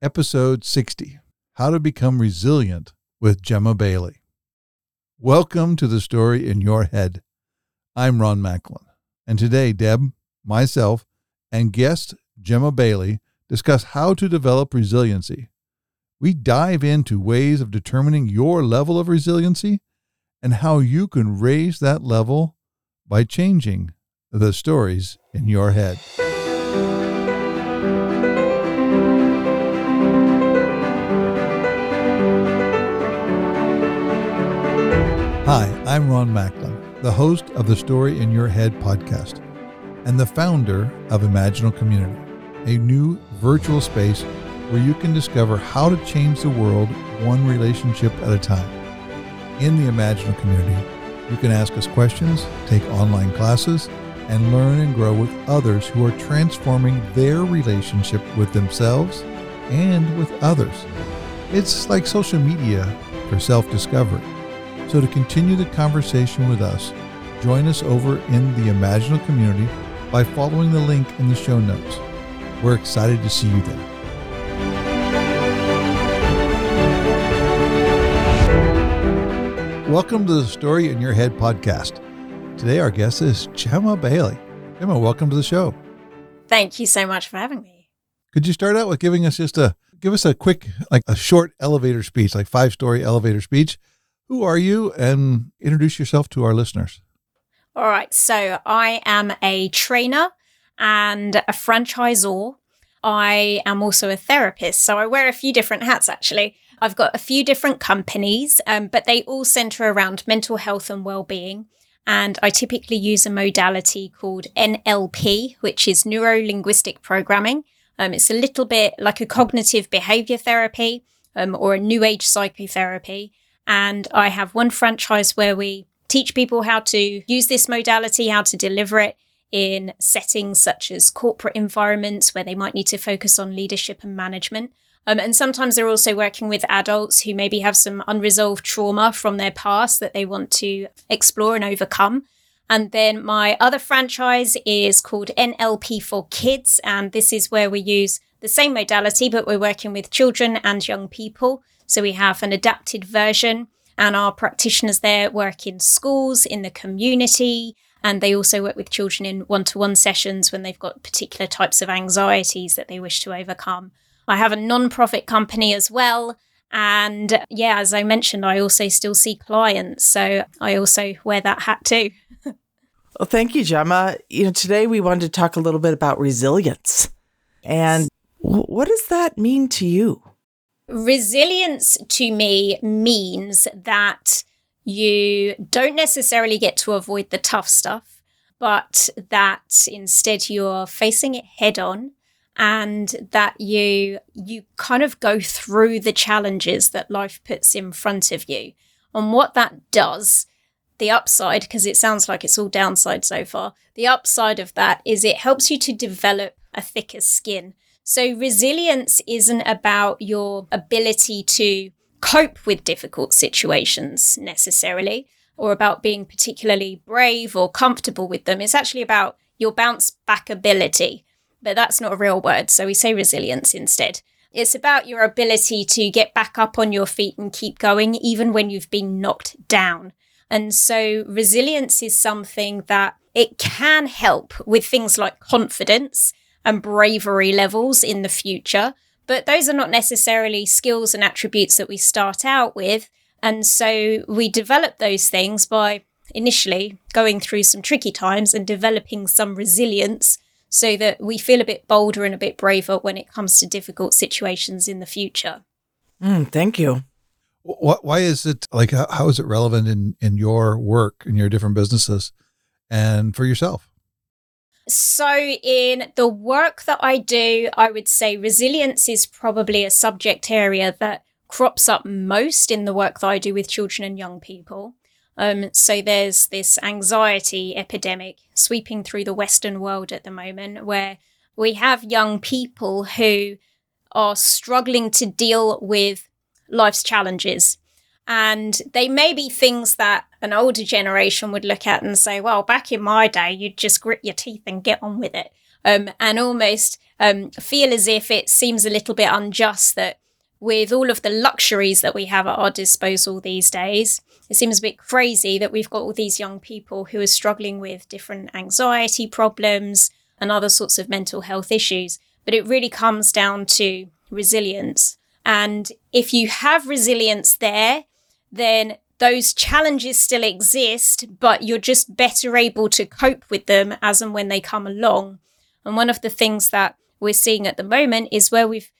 episode 60 How to Become Resilient with Gemma Bailey. Welcome to the story in your head. I'm Ron Macklin, and today, Deb, myself, and guest Gemma Bailey discuss how to develop resiliency. We dive into ways of determining your level of resiliency and how you can raise that level by changing the stories in your head. Hi, I'm Ron Macklin, the host of the Story in Your Head podcast and the founder of Imaginal Community, a new virtual space where you can discover how to change the world one relationship at a time. In the Imaginal Community, you can ask us questions, take online classes, and learn and grow with others who are transforming their relationship with themselves and with others. It's like social media for self discovery. So, to continue the conversation with us, join us over in the Imaginal community by following the link in the show notes. We're excited to see you there. Welcome to the Story in Your Head podcast. Today, our guest is Gemma Bailey. Gemma, welcome to the show. Thank you so much for having me. Could you start out with giving us just a give us a quick, like a short elevator speech, like five story elevator speech who are you and introduce yourself to our listeners? All right. So I am a trainer and a franchisor. I am also a therapist. So I wear a few different hats actually. I've got a few different companies, um, but they all center around mental health and well being. And I typically use a modality called NLP, which is neuro linguistic programming. Um, it's a little bit like a cognitive behavior therapy um, or a new age psychotherapy. And I have one franchise where we teach people how to use this modality, how to deliver it in settings such as corporate environments where they might need to focus on leadership and management. Um, and sometimes they're also working with adults who maybe have some unresolved trauma from their past that they want to explore and overcome. And then my other franchise is called NLP for Kids. And this is where we use the same modality, but we're working with children and young people so we have an adapted version, and our practitioners there work in schools, in the community, and they also work with children in one to one sessions when they've got particular types of anxieties that they wish to overcome. I have a non profit company as well. And yeah, as I mentioned, I also still see clients. So I also wear that hat too. well, thank you, Gemma. You know, today we wanted to talk a little bit about resilience. And what does that mean to you? Resilience to me means that you don't necessarily get to avoid the tough stuff, but that instead you're facing it head on and that you you kind of go through the challenges that life puts in front of you. And what that does, the upside, because it sounds like it's all downside so far, the upside of that is it helps you to develop a thicker skin so, resilience isn't about your ability to cope with difficult situations necessarily, or about being particularly brave or comfortable with them. It's actually about your bounce back ability. But that's not a real word, so we say resilience instead. It's about your ability to get back up on your feet and keep going, even when you've been knocked down. And so, resilience is something that it can help with things like confidence and bravery levels in the future. But those are not necessarily skills and attributes that we start out with. And so we develop those things by initially going through some tricky times and developing some resilience so that we feel a bit bolder and a bit braver when it comes to difficult situations in the future. Mm, thank you. Why is it like, how is it relevant in, in your work, in your different businesses, and for yourself? So, in the work that I do, I would say resilience is probably a subject area that crops up most in the work that I do with children and young people. Um, so, there's this anxiety epidemic sweeping through the Western world at the moment where we have young people who are struggling to deal with life's challenges. And they may be things that an older generation would look at and say, well, back in my day, you'd just grit your teeth and get on with it. um, and almost um, feel as if it seems a little bit unjust that with all of the luxuries that we have at our disposal these days, it seems a bit crazy that we've got all these young people who are struggling with different anxiety problems and other sorts of mental health issues. But it really comes down to resilience. And if you have resilience there, then those challenges still exist, but you're just better able to cope with them as and when they come along. And one of the things that we're seeing at the moment is where we've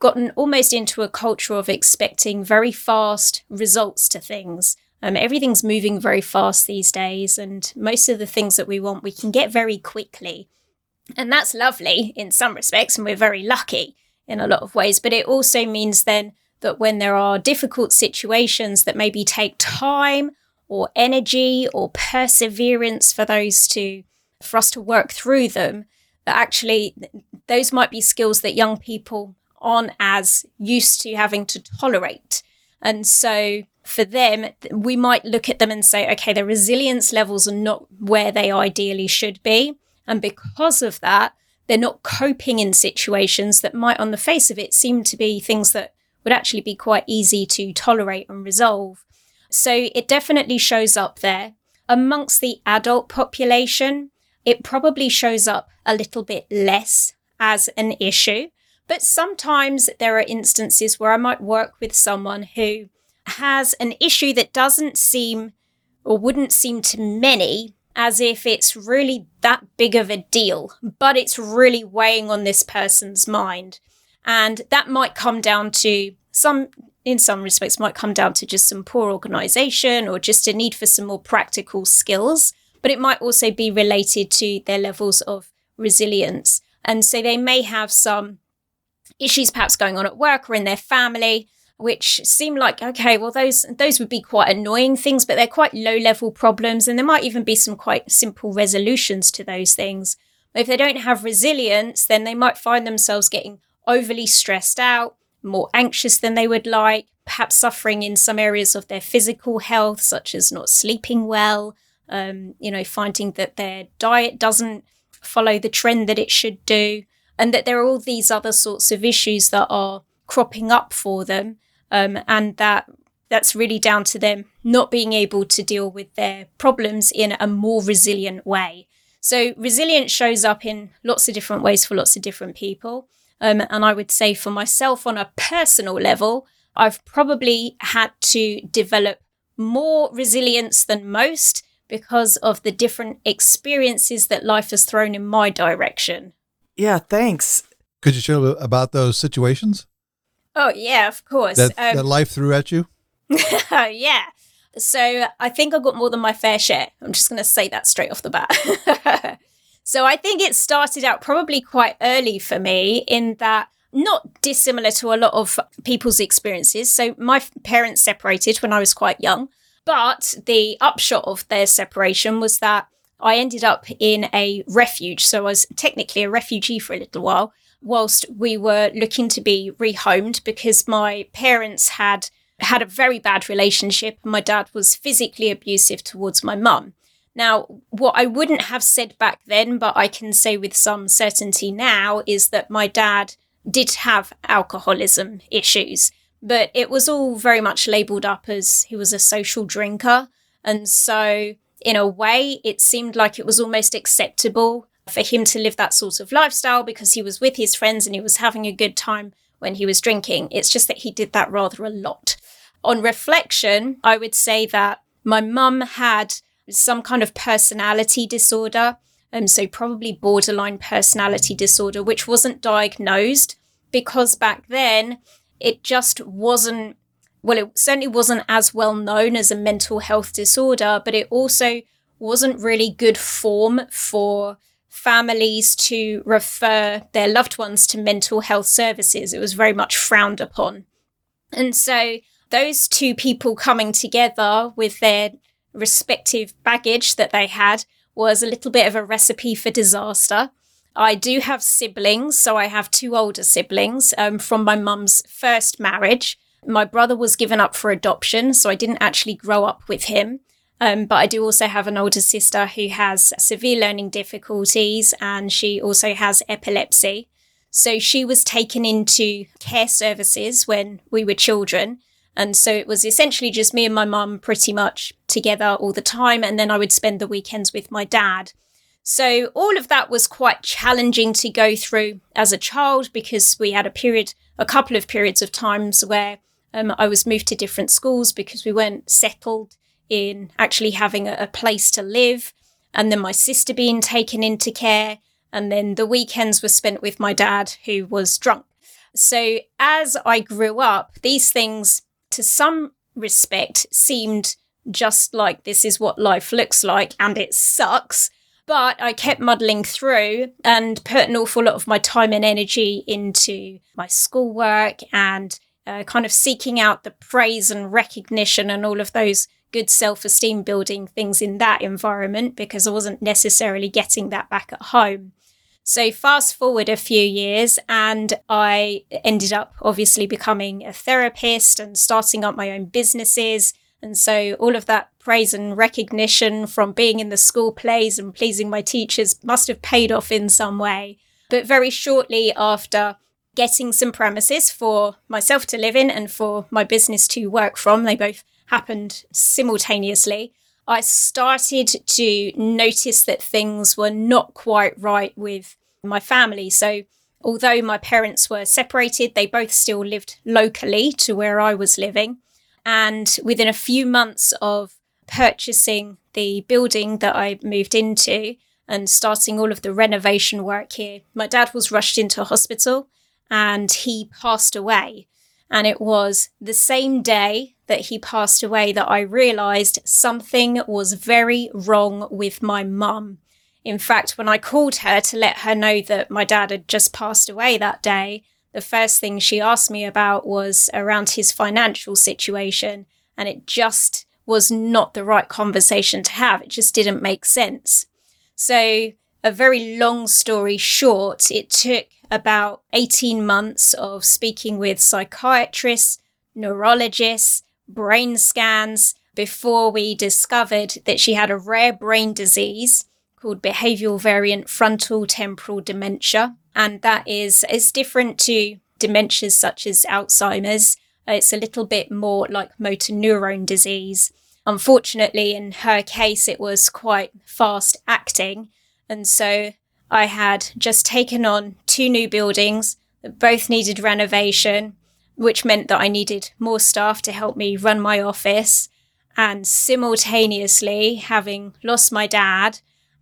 gotten almost into a culture of expecting very fast results to things. Um, everything's moving very fast these days, and most of the things that we want, we can get very quickly. And that's lovely in some respects, and we're very lucky in a lot of ways. But it also means then that when there are difficult situations that maybe take time or energy or perseverance for those to, for us to work through them, that actually those might be skills that young people aren't as used to having to tolerate. And so for them, we might look at them and say, okay, their resilience levels are not where they ideally should be. And because of that, they're not coping in situations that might, on the face of it, seem to be things that would actually be quite easy to tolerate and resolve. So it definitely shows up there. Amongst the adult population, it probably shows up a little bit less as an issue. But sometimes there are instances where I might work with someone who has an issue that doesn't seem or wouldn't seem to many as if it's really that big of a deal, but it's really weighing on this person's mind. And that might come down to some, in some respects, might come down to just some poor organization or just a need for some more practical skills. But it might also be related to their levels of resilience. And so they may have some issues perhaps going on at work or in their family which seem like okay well those those would be quite annoying things but they're quite low level problems and there might even be some quite simple resolutions to those things but if they don't have resilience then they might find themselves getting overly stressed out more anxious than they would like perhaps suffering in some areas of their physical health such as not sleeping well um, you know finding that their diet doesn't follow the trend that it should do and that there are all these other sorts of issues that are cropping up for them, um, and that that's really down to them not being able to deal with their problems in a more resilient way. So resilience shows up in lots of different ways for lots of different people. Um, and I would say for myself on a personal level, I've probably had to develop more resilience than most because of the different experiences that life has thrown in my direction. Yeah, thanks. Could you share a little about those situations Oh, yeah, of course. that, um, that life threw at you? yeah. So I think I got more than my fair share. I'm just going to say that straight off the bat. so I think it started out probably quite early for me in that not dissimilar to a lot of people's experiences. So my parents separated when I was quite young, but the upshot of their separation was that I ended up in a refuge. So I was technically a refugee for a little while whilst we were looking to be rehomed because my parents had had a very bad relationship. My dad was physically abusive towards my mum. Now, what I wouldn't have said back then, but I can say with some certainty now, is that my dad did have alcoholism issues, but it was all very much labelled up as he was a social drinker. And so in a way, it seemed like it was almost acceptable for him to live that sort of lifestyle because he was with his friends and he was having a good time when he was drinking. It's just that he did that rather a lot. On reflection, I would say that my mum had some kind of personality disorder, and um, so probably borderline personality disorder, which wasn't diagnosed because back then it just wasn't well, it certainly wasn't as well known as a mental health disorder, but it also wasn't really good form for families to refer their loved ones to mental health services. It was very much frowned upon. And so those two people coming together with their respective baggage that they had was a little bit of a recipe for disaster. I do have siblings, so I have two older siblings um, from my mum's first marriage. My brother was given up for adoption, so I didn't actually grow up with him. Um, but I do also have an older sister who has severe learning difficulties and she also has epilepsy. So she was taken into care services when we were children. And so it was essentially just me and my mum pretty much together all the time. And then I would spend the weekends with my dad. So all of that was quite challenging to go through as a child because we had a period, a couple of periods of times where um, I was moved to different schools because we weren't settled in actually having a, a place to live. And then my sister being taken into care. And then the weekends were spent with my dad, who was drunk. So as I grew up, these things, to some respect, seemed just like this is what life looks like and it sucks. But I kept muddling through and put an awful lot of my time and energy into my schoolwork and uh, kind of seeking out the praise and recognition and all of those good self esteem building things in that environment because I wasn't necessarily getting that back at home. So, fast forward a few years, and I ended up obviously becoming a therapist and starting up my own businesses. And so, all of that praise and recognition from being in the school plays and pleasing my teachers must have paid off in some way. But very shortly after getting some premises for myself to live in and for my business to work from, they both happened simultaneously. I started to notice that things were not quite right with my family. So, although my parents were separated, they both still lived locally to where I was living. And within a few months of purchasing the building that I moved into and starting all of the renovation work here, my dad was rushed into hospital and he passed away. And it was the same day that he passed away that I realized something was very wrong with my mum. In fact, when I called her to let her know that my dad had just passed away that day, the first thing she asked me about was around his financial situation. And it just was not the right conversation to have. It just didn't make sense. So, a very long story short, it took about 18 months of speaking with psychiatrists, neurologists, brain scans before we discovered that she had a rare brain disease called behavioral variant frontal temporal dementia. And that is, is different to dementias such as Alzheimer's. Uh, it's a little bit more like motor neurone disease. Unfortunately, in her case, it was quite fast acting. And so I had just taken on two new buildings that both needed renovation, which meant that I needed more staff to help me run my office. And simultaneously, having lost my dad,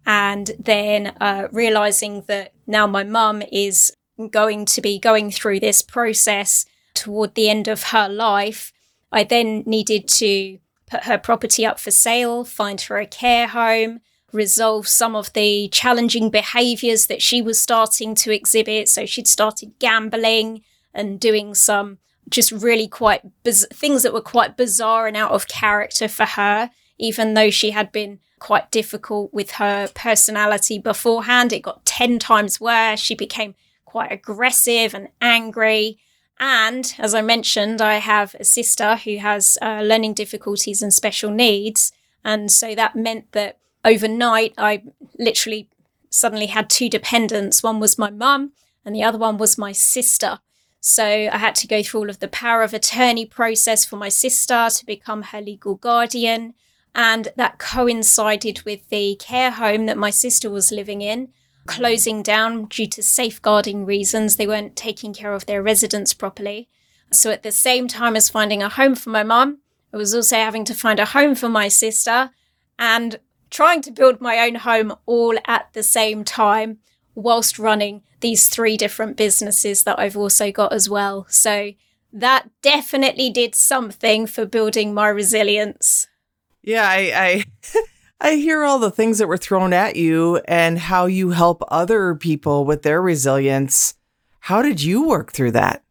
and then uh, realizing that now my mum is going to be going through this process toward the end of her life, I then needed to put her property up for sale, find her a care home, resolve some of the challenging behaviors that she was starting to exhibit. So she'd started gambling and doing some just really quite biz- things that were quite bizarre and out of character for her, even though she had been quite difficult with her personality beforehand. It got 10 times worse. She became quite aggressive and angry. And as I mentioned, I have a sister who has uh, learning difficulties and special needs. And so that meant that overnight, I literally suddenly had two dependents. One was my mum, and the other one was my sister. So I had to go through all of the power of attorney process for my sister to become her legal guardian. And that coincided with the care home that my sister was living in closing down due to safeguarding reasons. They weren't taking care of their residents properly. So at the same time as finding a home for my mum, I was also having to find a home for my sister. And trying to build my own home all at the same time whilst running these three different businesses that I've also got as well. So that definitely did something for building my resilience. Yeah, I I, I hear all the things that were thrown at you and how you help other people with their resilience. How did you work through that?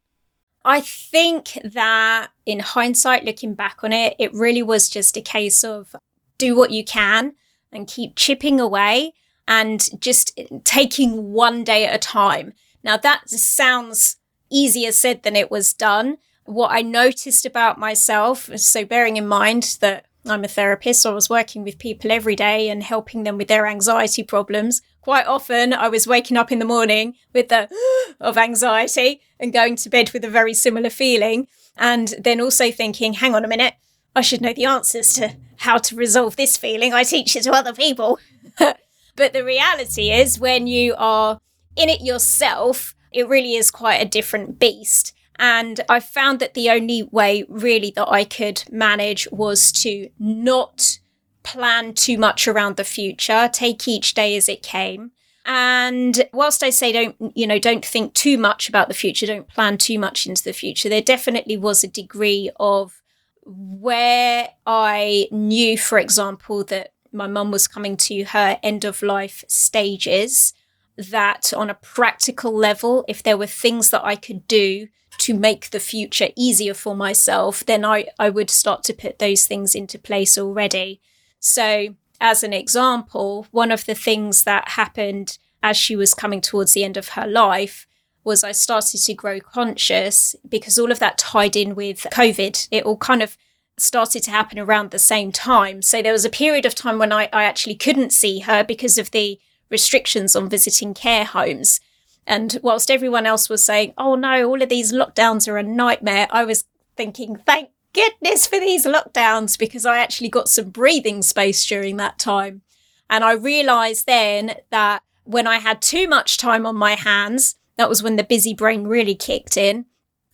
I think that in hindsight, looking back on it, it really was just a case of do what you can and keep chipping away and just taking one day at a time. Now, that sounds easier said than it was done. What I noticed about myself, so bearing in mind that I'm a therapist, so I was working with people every day and helping them with their anxiety problems. Quite often, I was waking up in the morning with the of anxiety and going to bed with a very similar feeling. And then also thinking, hang on a minute, I should know the answers to how to resolve this feeling. I teach it to other people. but the reality is, when you are in it yourself, it really is quite a different beast. And I found that the only way really that I could manage was to not plan too much around the future, take each day as it came. And whilst I say don't, you know, don't think too much about the future, don't plan too much into the future, there definitely was a degree of where I knew, for example, that my mum was coming to her end of life stages, that on a practical level, if there were things that I could do to make the future easier for myself, then I, I would start to put those things into place already. So, as an example, one of the things that happened as she was coming towards the end of her life was I started to grow conscious because all of that tied in with COVID. It all kind of started to happen around the same time. So there was a period of time when I, I actually couldn't see her because of the restrictions on visiting care homes. And whilst everyone else was saying, oh no, all of these lockdowns are a nightmare, I was thinking, thank goodness for these lockdowns because I actually got some breathing space during that time. And I realized then that when I had too much time on my hands, that was when the busy brain really kicked in.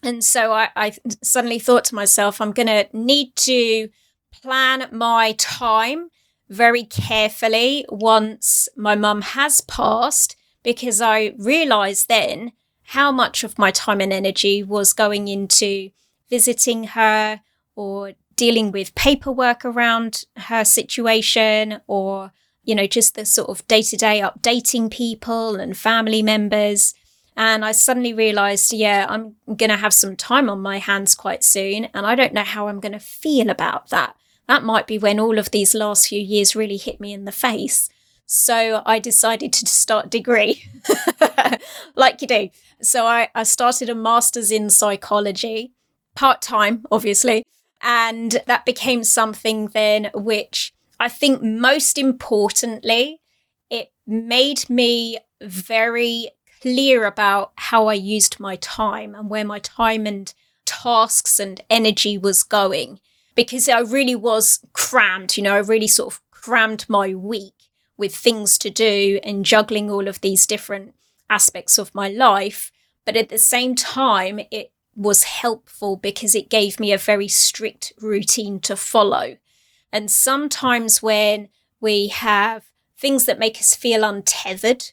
And so I, I suddenly thought to myself, I'm going to need to plan my time very carefully once my mum has passed because I realized then how much of my time and energy was going into visiting her or dealing with paperwork around her situation or you know just the sort of day-to-day updating people and family members and I suddenly realized, yeah, I'm going to have some time on my hands quite soon. And I don't know how I'm going to feel about that. That might be when all of these last few years really hit me in the face. So I decided to start degree, like you do. So I, I started a master's in psychology, part time, obviously. And that became something then which I think most importantly, it made me very clear about how I used my time and where my time and tasks and energy was going because I really was crammed. You know, I really sort of crammed my week with things to do and juggling all of these different aspects of my life. But at the same time, it was helpful because it gave me a very strict routine to follow. And sometimes when we have things that make us feel untethered,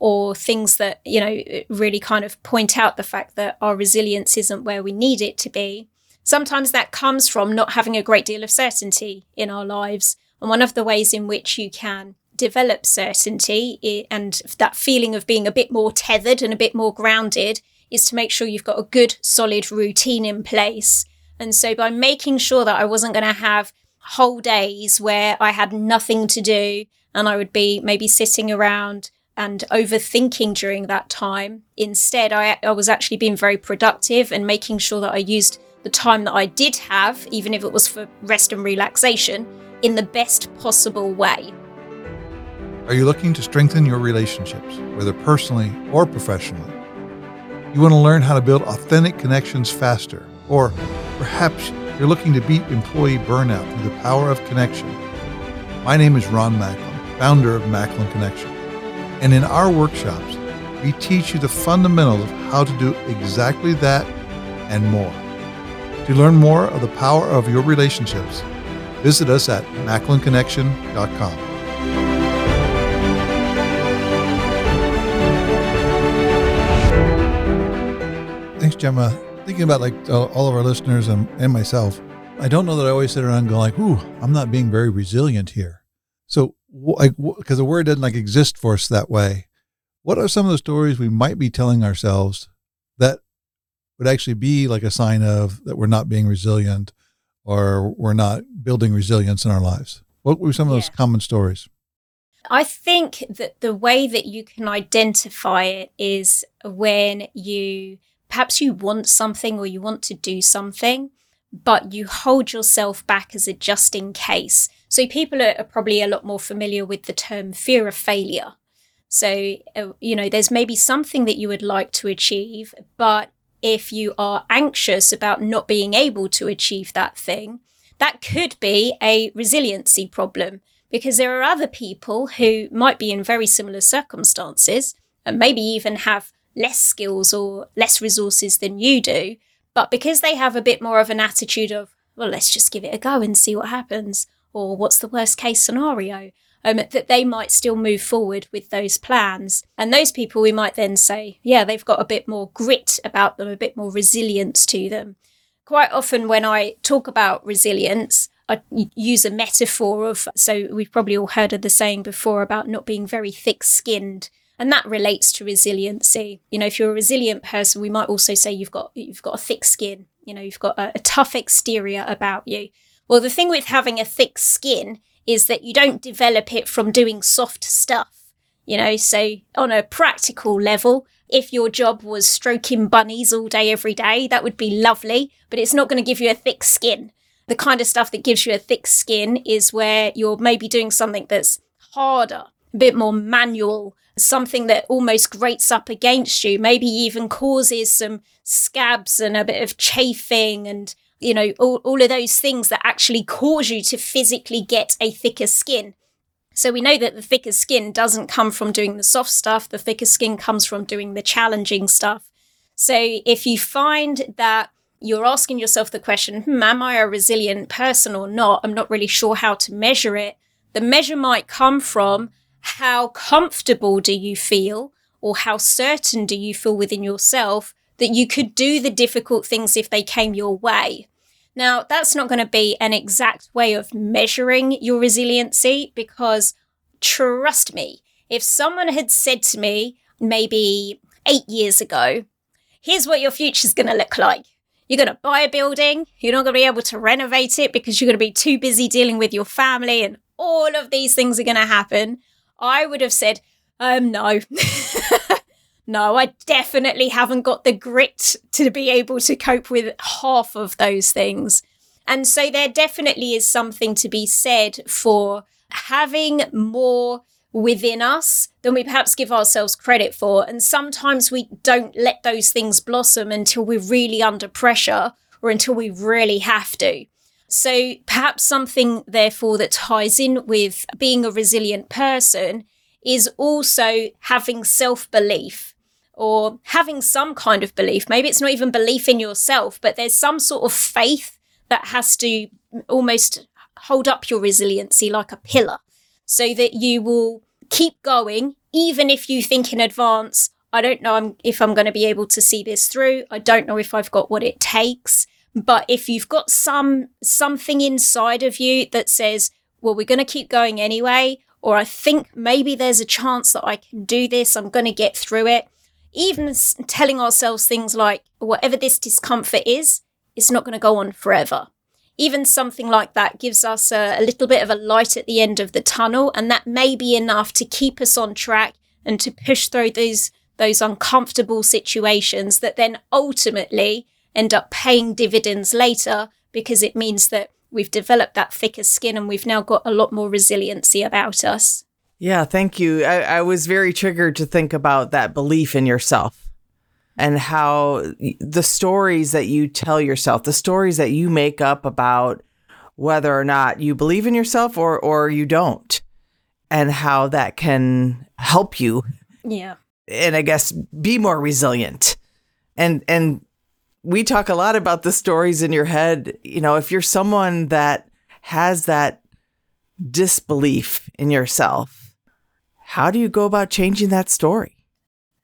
or things that, you know, really kind of point out the fact that our resilience isn't where we need it to be, sometimes that comes from not having a great deal of certainty in our lives. And one of the ways in which you can develop certainty and that feeling of being a bit more tethered and a bit more grounded is to make sure you've got a good solid routine in place. And so by making sure that I wasn't going to have whole days where I had nothing to do and I would be maybe sitting around and overthinking during that time. Instead, I, I was actually being very productive and making sure that I used the time that I did have, even if it was for rest and relaxation, in the best possible way. Are you looking to strengthen your relationships, whether personally or professionally? You want to learn how to build authentic connections faster, or perhaps you're looking to beat employee burnout through the power of connection. My name is Ron Macklin, founder of Macklin Connection. And in our workshops, we teach you the fundamentals of how to do exactly that and more. To learn more of the power of your relationships, visit us at macklinconnection.com. Gemma. Thinking about like all of our listeners and, and myself, I don't know that I always sit around going like, "Ooh, I'm not being very resilient here." So, like, because the word doesn't like exist for us that way. What are some of the stories we might be telling ourselves that would actually be like a sign of that we're not being resilient or we're not building resilience in our lives? What were some of those common stories? I think that the way that you can identify it is when you perhaps you want something or you want to do something, but you hold yourself back as a just in case. So people are, probably a lot more familiar with the term fear of failure. So, uh, you know, there's maybe something that you would like to achieve, but if you are anxious about not being able to achieve that thing, that could be a resiliency problem because there are other people who might be in very similar circumstances and maybe even have less skills or less resources than you do. But because they have a bit more of an attitude of, well, let's just give it a go and see what happens, or what's the worst case scenario, um, that they might still move forward with those plans. And those people, we might then say, yeah, they've got a bit more grit about them, a bit more resilience to them. Quite often, when I talk about resilience, I use a metaphor of, so we've probably all heard of the saying before about not being very thick skinned and that relates to resiliency. You know if you're a resilient person we might also say you've got you've got a thick skin. You know you've got a, a tough exterior about you. Well the thing with having a thick skin is that you don't develop it from doing soft stuff you know? So on a practical level if your job was stroking bunnies all day every day that would be lovely but it's not going to give you a thick skin. The kind of stuff that gives you a thick skin is where you're maybe doing something that's harder a bit more manual something that almost grates up against you, maybe even causes some scabs and a bit of chafing and, you know, all, all of those things that actually cause you to physically get a thicker skin. So we know that the thicker skin doesn't come from doing the soft stuff, the thicker skin comes from doing the challenging stuff. So if you find that you're asking yourself the question, hmm, am I a resilient person or not? I'm not really sure how to measure it. The measure might come from how comfortable do you feel or how certain do you feel within yourself that you could do the difficult things if they came your way? Now, that's not going to be an exact way of measuring your resiliency because trust me, if someone had said to me maybe eight years ago, here's what your future's going to look like. You're going to buy a building, you're not going to be able to renovate it because you're going to be too busy dealing with your family, and all of these things are going to happen. I would have said, um, no. no, I definitely haven't got the grit to be able to cope with half of those things. And so there definitely is something to be said for having more within us than we perhaps give ourselves credit for. And sometimes we don't let those things blossom until we're really under pressure or until we really have to. So perhaps something, therefore, that ties in with being a resilient person is also having self belief or having some kind of belief. Maybe it's not even belief in yourself, but there's some sort of faith that has to almost hold up your resiliency like a pillar so that you will keep going, even if you think in advance, I don't know if I'm going to be able to see this through. I don't know if I've got what it takes. But if you've got some something inside of you that says, well, we're going to keep going anyway, or I think maybe there's a chance that I can do this, I'm going to get through it. Even telling ourselves things like, whatever this discomfort is, it's not going to go on forever. Even something like that gives us a, a little bit of a light at the end of the tunnel, and that may be enough to keep us on track and to push through those those uncomfortable situations that then ultimately end up paying dividends later because it means that we've developed that thicker skin and we've now got a lot more resiliency about us. Yeah, thank you. I, I was very triggered to think about that belief in yourself and how the stories that you tell yourself, the stories that you make up about whether or not you believe in yourself or or you don't, and how that can help you. Yeah. And I guess be more resilient. And and we talk a lot about the stories in your head. You know, if you're someone that has that disbelief in yourself, how do you go about changing that story?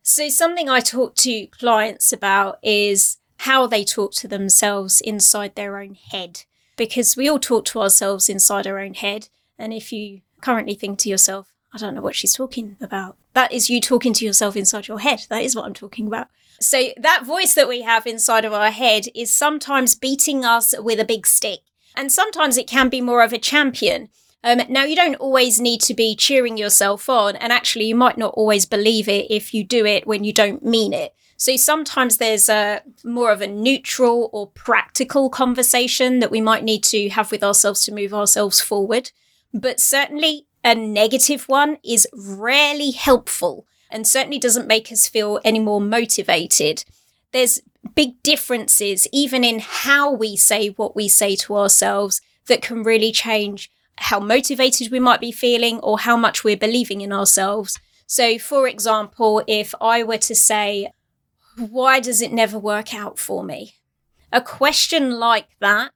So, something I talk to clients about is how they talk to themselves inside their own head. Because we all talk to ourselves inside our own head. And if you currently think to yourself, I don't know what she's talking about, that is you talking to yourself inside your head. That is what I'm talking about. So that voice that we have inside of our head is sometimes beating us with a big stick. And sometimes it can be more of a champion. Um, now, you don't always need to be cheering yourself on, and actually, you might not always believe it if you do it when you don't mean it. So sometimes there's a more of a neutral or practical conversation that we might need to have with ourselves to move ourselves forward. But certainly a negative one is rarely helpful and certainly doesn't make us feel any more motivated. There's big differences even in how we say what we say to ourselves that can really change how motivated we might be feeling or how much we're believing in ourselves. So, for example, if I were to say, Why does it never work out for me? A question like that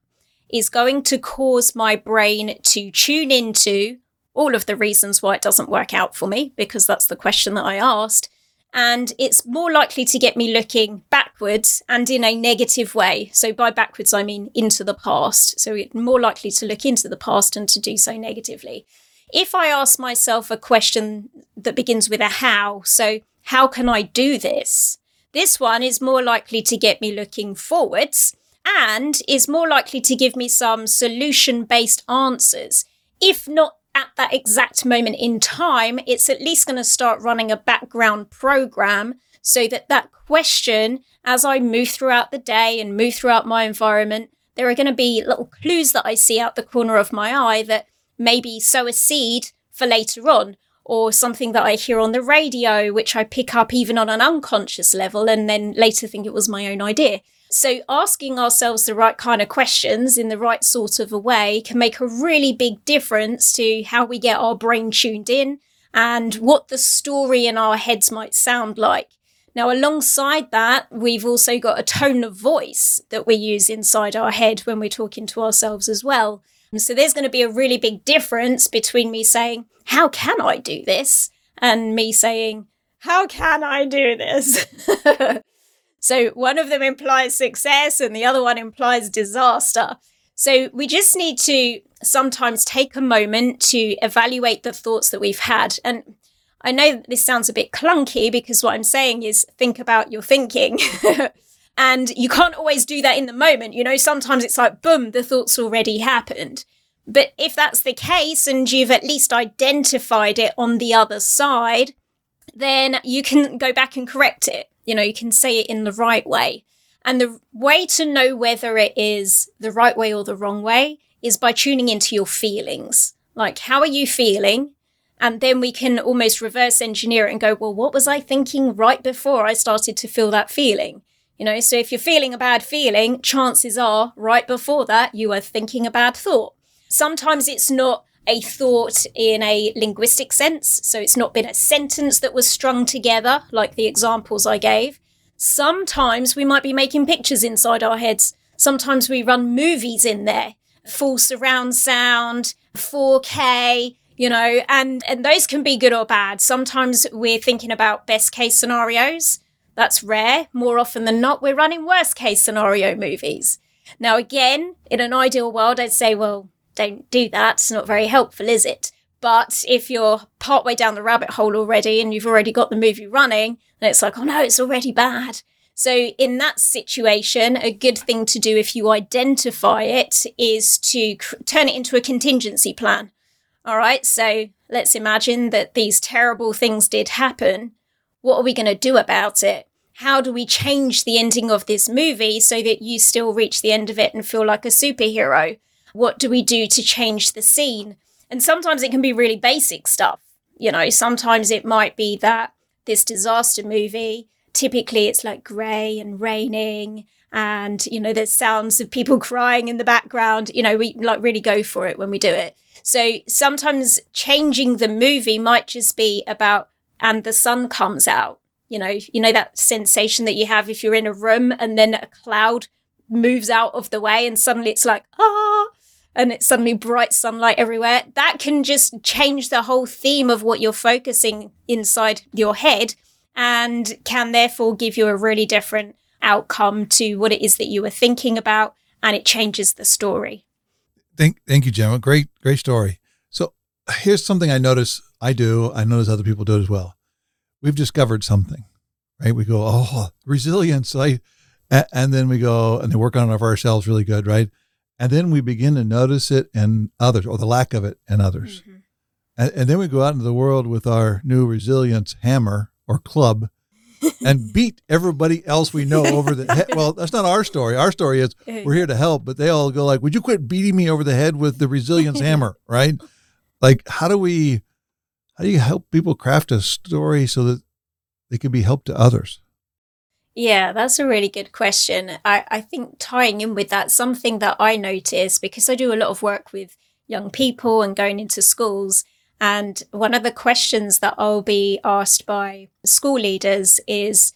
is going to cause my brain to tune into all of the reasons why it doesn't work out for me, because that's the question that I asked. And it's more likely to get me looking backwards and in a negative way. So, by backwards, I mean into the past. So, it's more likely to look into the past and to do so negatively. If I ask myself a question that begins with a how, so how can I do this? This one is more likely to get me looking forwards and is more likely to give me some solution based answers. If not at that exact moment in time, it's at least going to start running a background program so that that question, as I move throughout the day and move throughout my environment, there are going to be little clues that I see out the corner of my eye that maybe sow a seed for later on, or something that I hear on the radio, which I pick up even on an unconscious level and then later think it was my own idea. So, asking ourselves the right kind of questions in the right sort of a way can make a really big difference to how we get our brain tuned in and what the story in our heads might sound like. Now, alongside that, we've also got a tone of voice that we use inside our head when we're talking to ourselves as well. And so, there's going to be a really big difference between me saying, How can I do this? and me saying, How can I do this? So one of them implies success and the other one implies disaster. So we just need to sometimes take a moment to evaluate the thoughts that we've had. And I know this sounds a bit clunky because what I'm saying is think about your thinking. and you can't always do that in the moment. You know, sometimes it's like, boom, the thought's already happened. But if that's the case and you've at least identified it on the other side, then you can go back and correct it. You know, you can say it in the right way. And the way to know whether it is the right way or the wrong way is by tuning into your feelings. Like, how are you feeling? And then we can almost reverse engineer it and go, well, what was I thinking right before I started to feel that feeling? You know, so if you're feeling a bad feeling, chances are right before that you are thinking a bad thought. Sometimes it's not a thought in a linguistic sense. So it's not been a sentence that was strung together, like the examples I gave. Sometimes we might be making pictures inside our heads. Sometimes we run movies in there, full surround sound, 4K, you know, and, and those can be good or bad. Sometimes we're thinking about best case scenarios. That's rare. More often than not, we're running worst case scenario movies. Now, again, in an ideal world, I'd say, well, don't do that. It's not very helpful, is it? But if you're partway down the rabbit hole already and you've already got the movie running, then it's like, oh no, it's already bad. So, in that situation, a good thing to do if you identify it is to cr- turn it into a contingency plan. All right, so let's imagine that these terrible things did happen. What are we going to do about it? How do we change the ending of this movie so that you still reach the end of it and feel like a superhero? What do we do to change the scene? And sometimes it can be really basic stuff. You know, sometimes it might be that this disaster movie, typically it's like grey and raining and you know there's sounds of people crying in the background you know we like really go for it when we do it so sometimes changing the movie might just be about and the sun comes out you know you know that sensation that you have if you're in a room and then a cloud moves out of the way and suddenly it's like ah and it's suddenly bright sunlight everywhere, that can just change the whole theme of what you're focusing inside your head and can therefore give you a really different outcome to what it is that you were thinking about and it changes the story. Thank thank you, Gemma. Great, great story. So here's something I notice I do, I notice other people do it as well. We've discovered something, right? We go, oh, resilience. I and then we go and they work on it for ourselves really good, right? And then we begin to notice it in others or the lack of it in others. Mm-hmm. And, and, then we go out into the world with our new resilience hammer or club and beat everybody else we know over the head. Well, that's not our story. Our story is we're here to help, but they all go like, "Would you quit beating me over the head with the resilience hammer?" Right? Like, how do we? How do you help people craft a story so that they can be help to others? Yeah, that's a really good question. I, I think tying in with that, something that I notice because I do a lot of work with young people and going into schools. And one of the questions that I'll be asked by school leaders is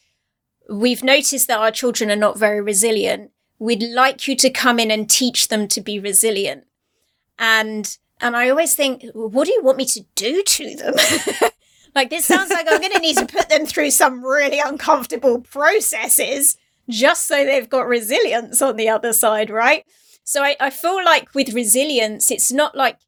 We've noticed that our children are not very resilient. We'd like you to come in and teach them to be resilient. And and I always think, what do you want me to do to them? like this sounds like I'm going to need to put them through some really uncomfortable processes just so they've got resilience on the other side, right? So I, I feel like with resilience, it's not like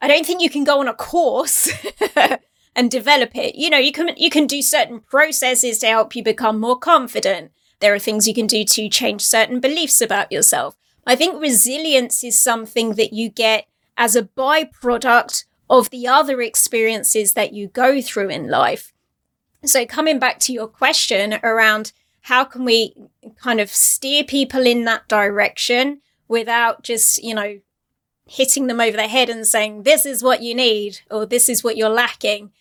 I don't think you can go on a course and develop it. You know, you can you can do certain processes to help you become more confident. There are things you can do to change certain beliefs about yourself. I think resilience is something that you get as a byproduct of the other experiences that you go through in life. So coming back to your question around how can we kind of steer people in that direction without just, you know, hitting them over the head and saying, this is what you need or this is what you're lacking.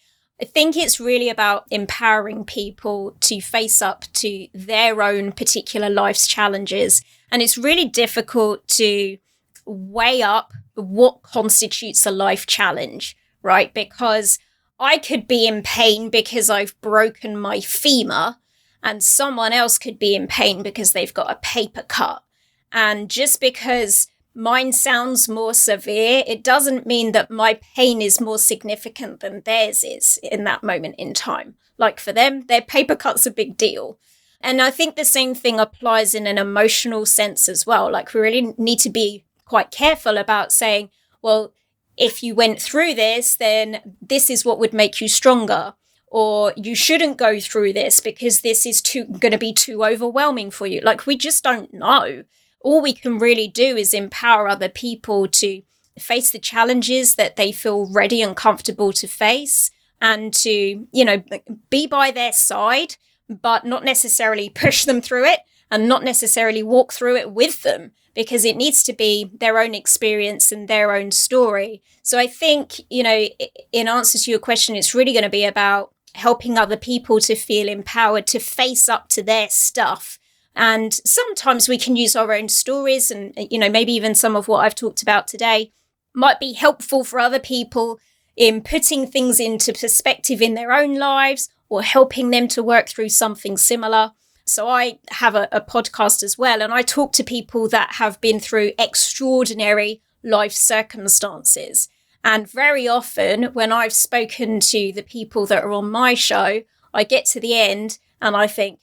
I think it's really about empowering people to face up to their own particular life's challenges. And it's really difficult to weigh up what constitutes a life challenge, right? Because I could be in pain because I've broken my femur, and someone else could be in pain because they've got a paper cut. And just because mine sounds more severe, it doesn't mean that my pain is more significant than theirs is in that moment in time. Like for them, their paper cut's a big deal. And I think the same thing applies in an emotional sense as well. Like we really need to be quite careful about saying, well, if you went through this, then this is what would make you stronger or you shouldn't go through this because this is too going to be too overwhelming for you. Like we just don't know. All we can really do is empower other people to face the challenges that they feel ready and comfortable to face and to, you know, be by their side, but not necessarily push them through it and not necessarily walk through it with them because it needs to be their own experience and their own story. So I think, you know, in answer to your question, it's really going to be about helping other people to feel empowered to face up to their stuff. And sometimes we can use our own stories and, uh, you know, maybe even some of what I've talked about today might be helpful for other people in putting things into perspective in their own lives or helping them to work through something similar. So I have a, a podcast as well, and I talk to people that have been through extraordinary life circumstances. And very often, when I've spoken to the people that are on my show, I get to the end and I think,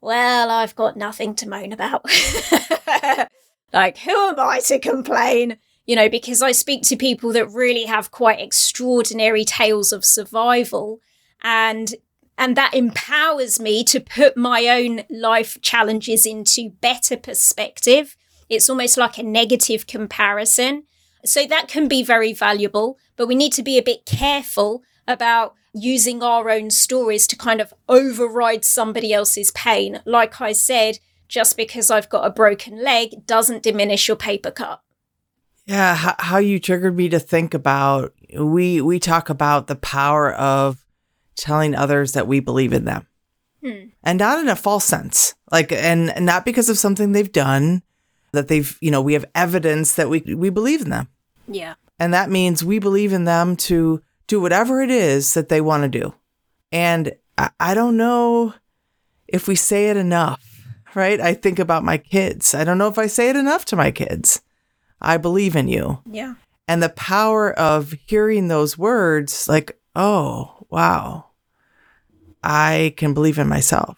well, I've got nothing to moan about. like, who am I to complain? You know, because I speak to people that really have quite extraordinary tales of survival. And and that empowers me to put my own life challenges into better perspective. It's almost like a negative comparison. So that can be very valuable, but we need to be a bit careful about using our own stories to kind of override somebody else's pain. Like I said, just because I've got a broken leg doesn't diminish your paper cut. Yeah, how you triggered me to think about we we talk about the power of telling others that we believe in them. Hmm. And not in a false sense. Like and, and not because of something they've done that they've, you know, we have evidence that we we believe in them. Yeah. And that means we believe in them to do whatever it is that they want to do. And I, I don't know if we say it enough, right? I think about my kids. I don't know if I say it enough to my kids. I believe in you. Yeah. And the power of hearing those words, like, oh, wow, I can believe in myself.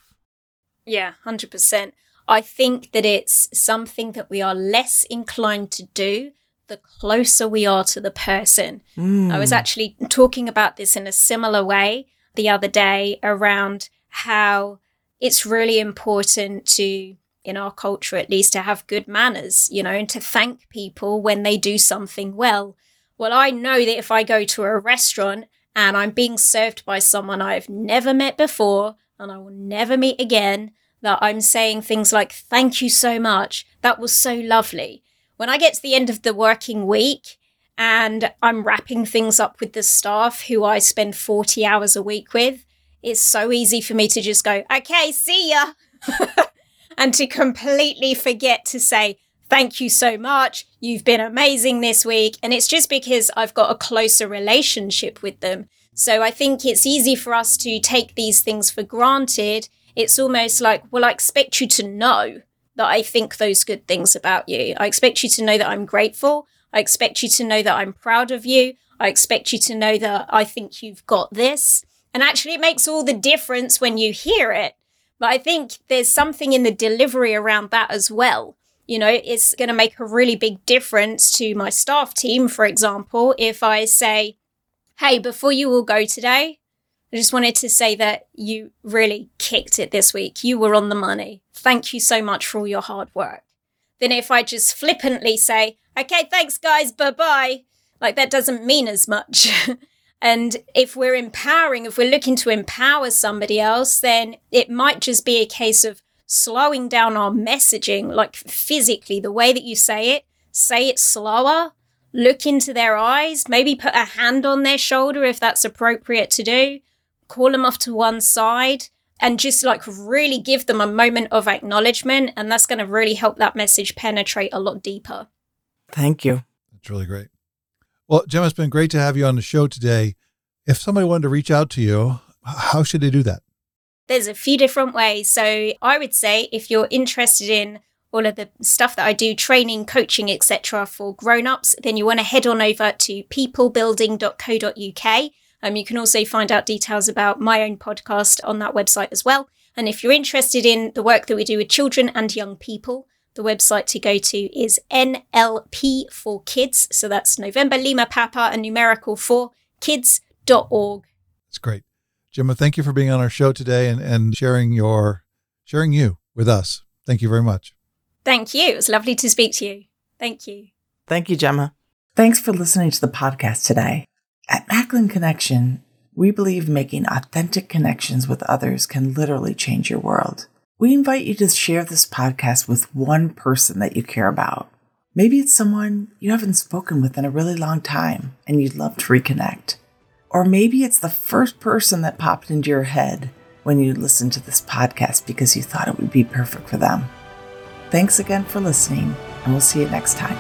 Yeah, 100%. I think that it's something that we are less inclined to do the closer we are to the person. Mm. I was actually talking about this in a similar way the other day around how it's really important to, in our culture at least, to have good manners, you know, and to thank people when they do something well. Well, I know that if I go to a restaurant and I'm being served by someone I've never met before, and I will never meet again that I'm saying things like, thank you so much. That was so lovely. When I get to the end of the working week and I'm wrapping things up with the staff who I spend 40 hours a week with, it's so easy for me to just go, okay, see ya. and to completely forget to say, thank you so much. You've been amazing this week. And it's just because I've got a closer relationship with them. So I think it's easy for us to take these things for granted. It's almost like, well, I expect you to know that I think those good things about you. I expect you to know that I'm grateful. I expect you to know that I'm proud of you. I expect you to know that I think you've got this. And actually, it makes all the difference when you hear it. But I think there's something in the delivery around that as well. You know, it's going to make a really big difference to my staff team, for example, if I say, Hey, before you all go today, I just wanted to say that you really kicked it this week. You were on the money. Thank you so much for all your hard work. Then if I just flippantly say, okay, thanks guys, bye bye, like that doesn't mean as much. and if we're empowering, if we're looking to empower somebody else, then it might just be a case of slowing down our messaging, like physically, the way that you say it, say it slower, look into their eyes, maybe put a hand on their shoulder if that's appropriate to do call them off to one side and just like really give them a moment of acknowledgement. And that's going to really help that message penetrate a lot deeper. Thank you. That's really great. Well, Gemma, it's been great to have you on the show today. If somebody wanted to reach out to you, how should they do that? There's a few different ways. So I would say if you're interested in all of the stuff that I do, training, coaching, etc., for grown-ups, then you want to head on over to peoplebuilding.co.uk um, you can also find out details about my own podcast on that website as well. And if you're interested in the work that we do with children and young people, the website to go to is NLP for Kids. So that's November Lima Papa and numerical for kids.org. That's great. Gemma, thank you for being on our show today and, and sharing your sharing you with us. Thank you very much. Thank you. It was lovely to speak to you. Thank you. Thank you, Gemma. Thanks for listening to the podcast today. At Macklin Connection, we believe making authentic connections with others can literally change your world. We invite you to share this podcast with one person that you care about. Maybe it's someone you haven't spoken with in a really long time and you'd love to reconnect. Or maybe it's the first person that popped into your head when you listened to this podcast because you thought it would be perfect for them. Thanks again for listening, and we'll see you next time.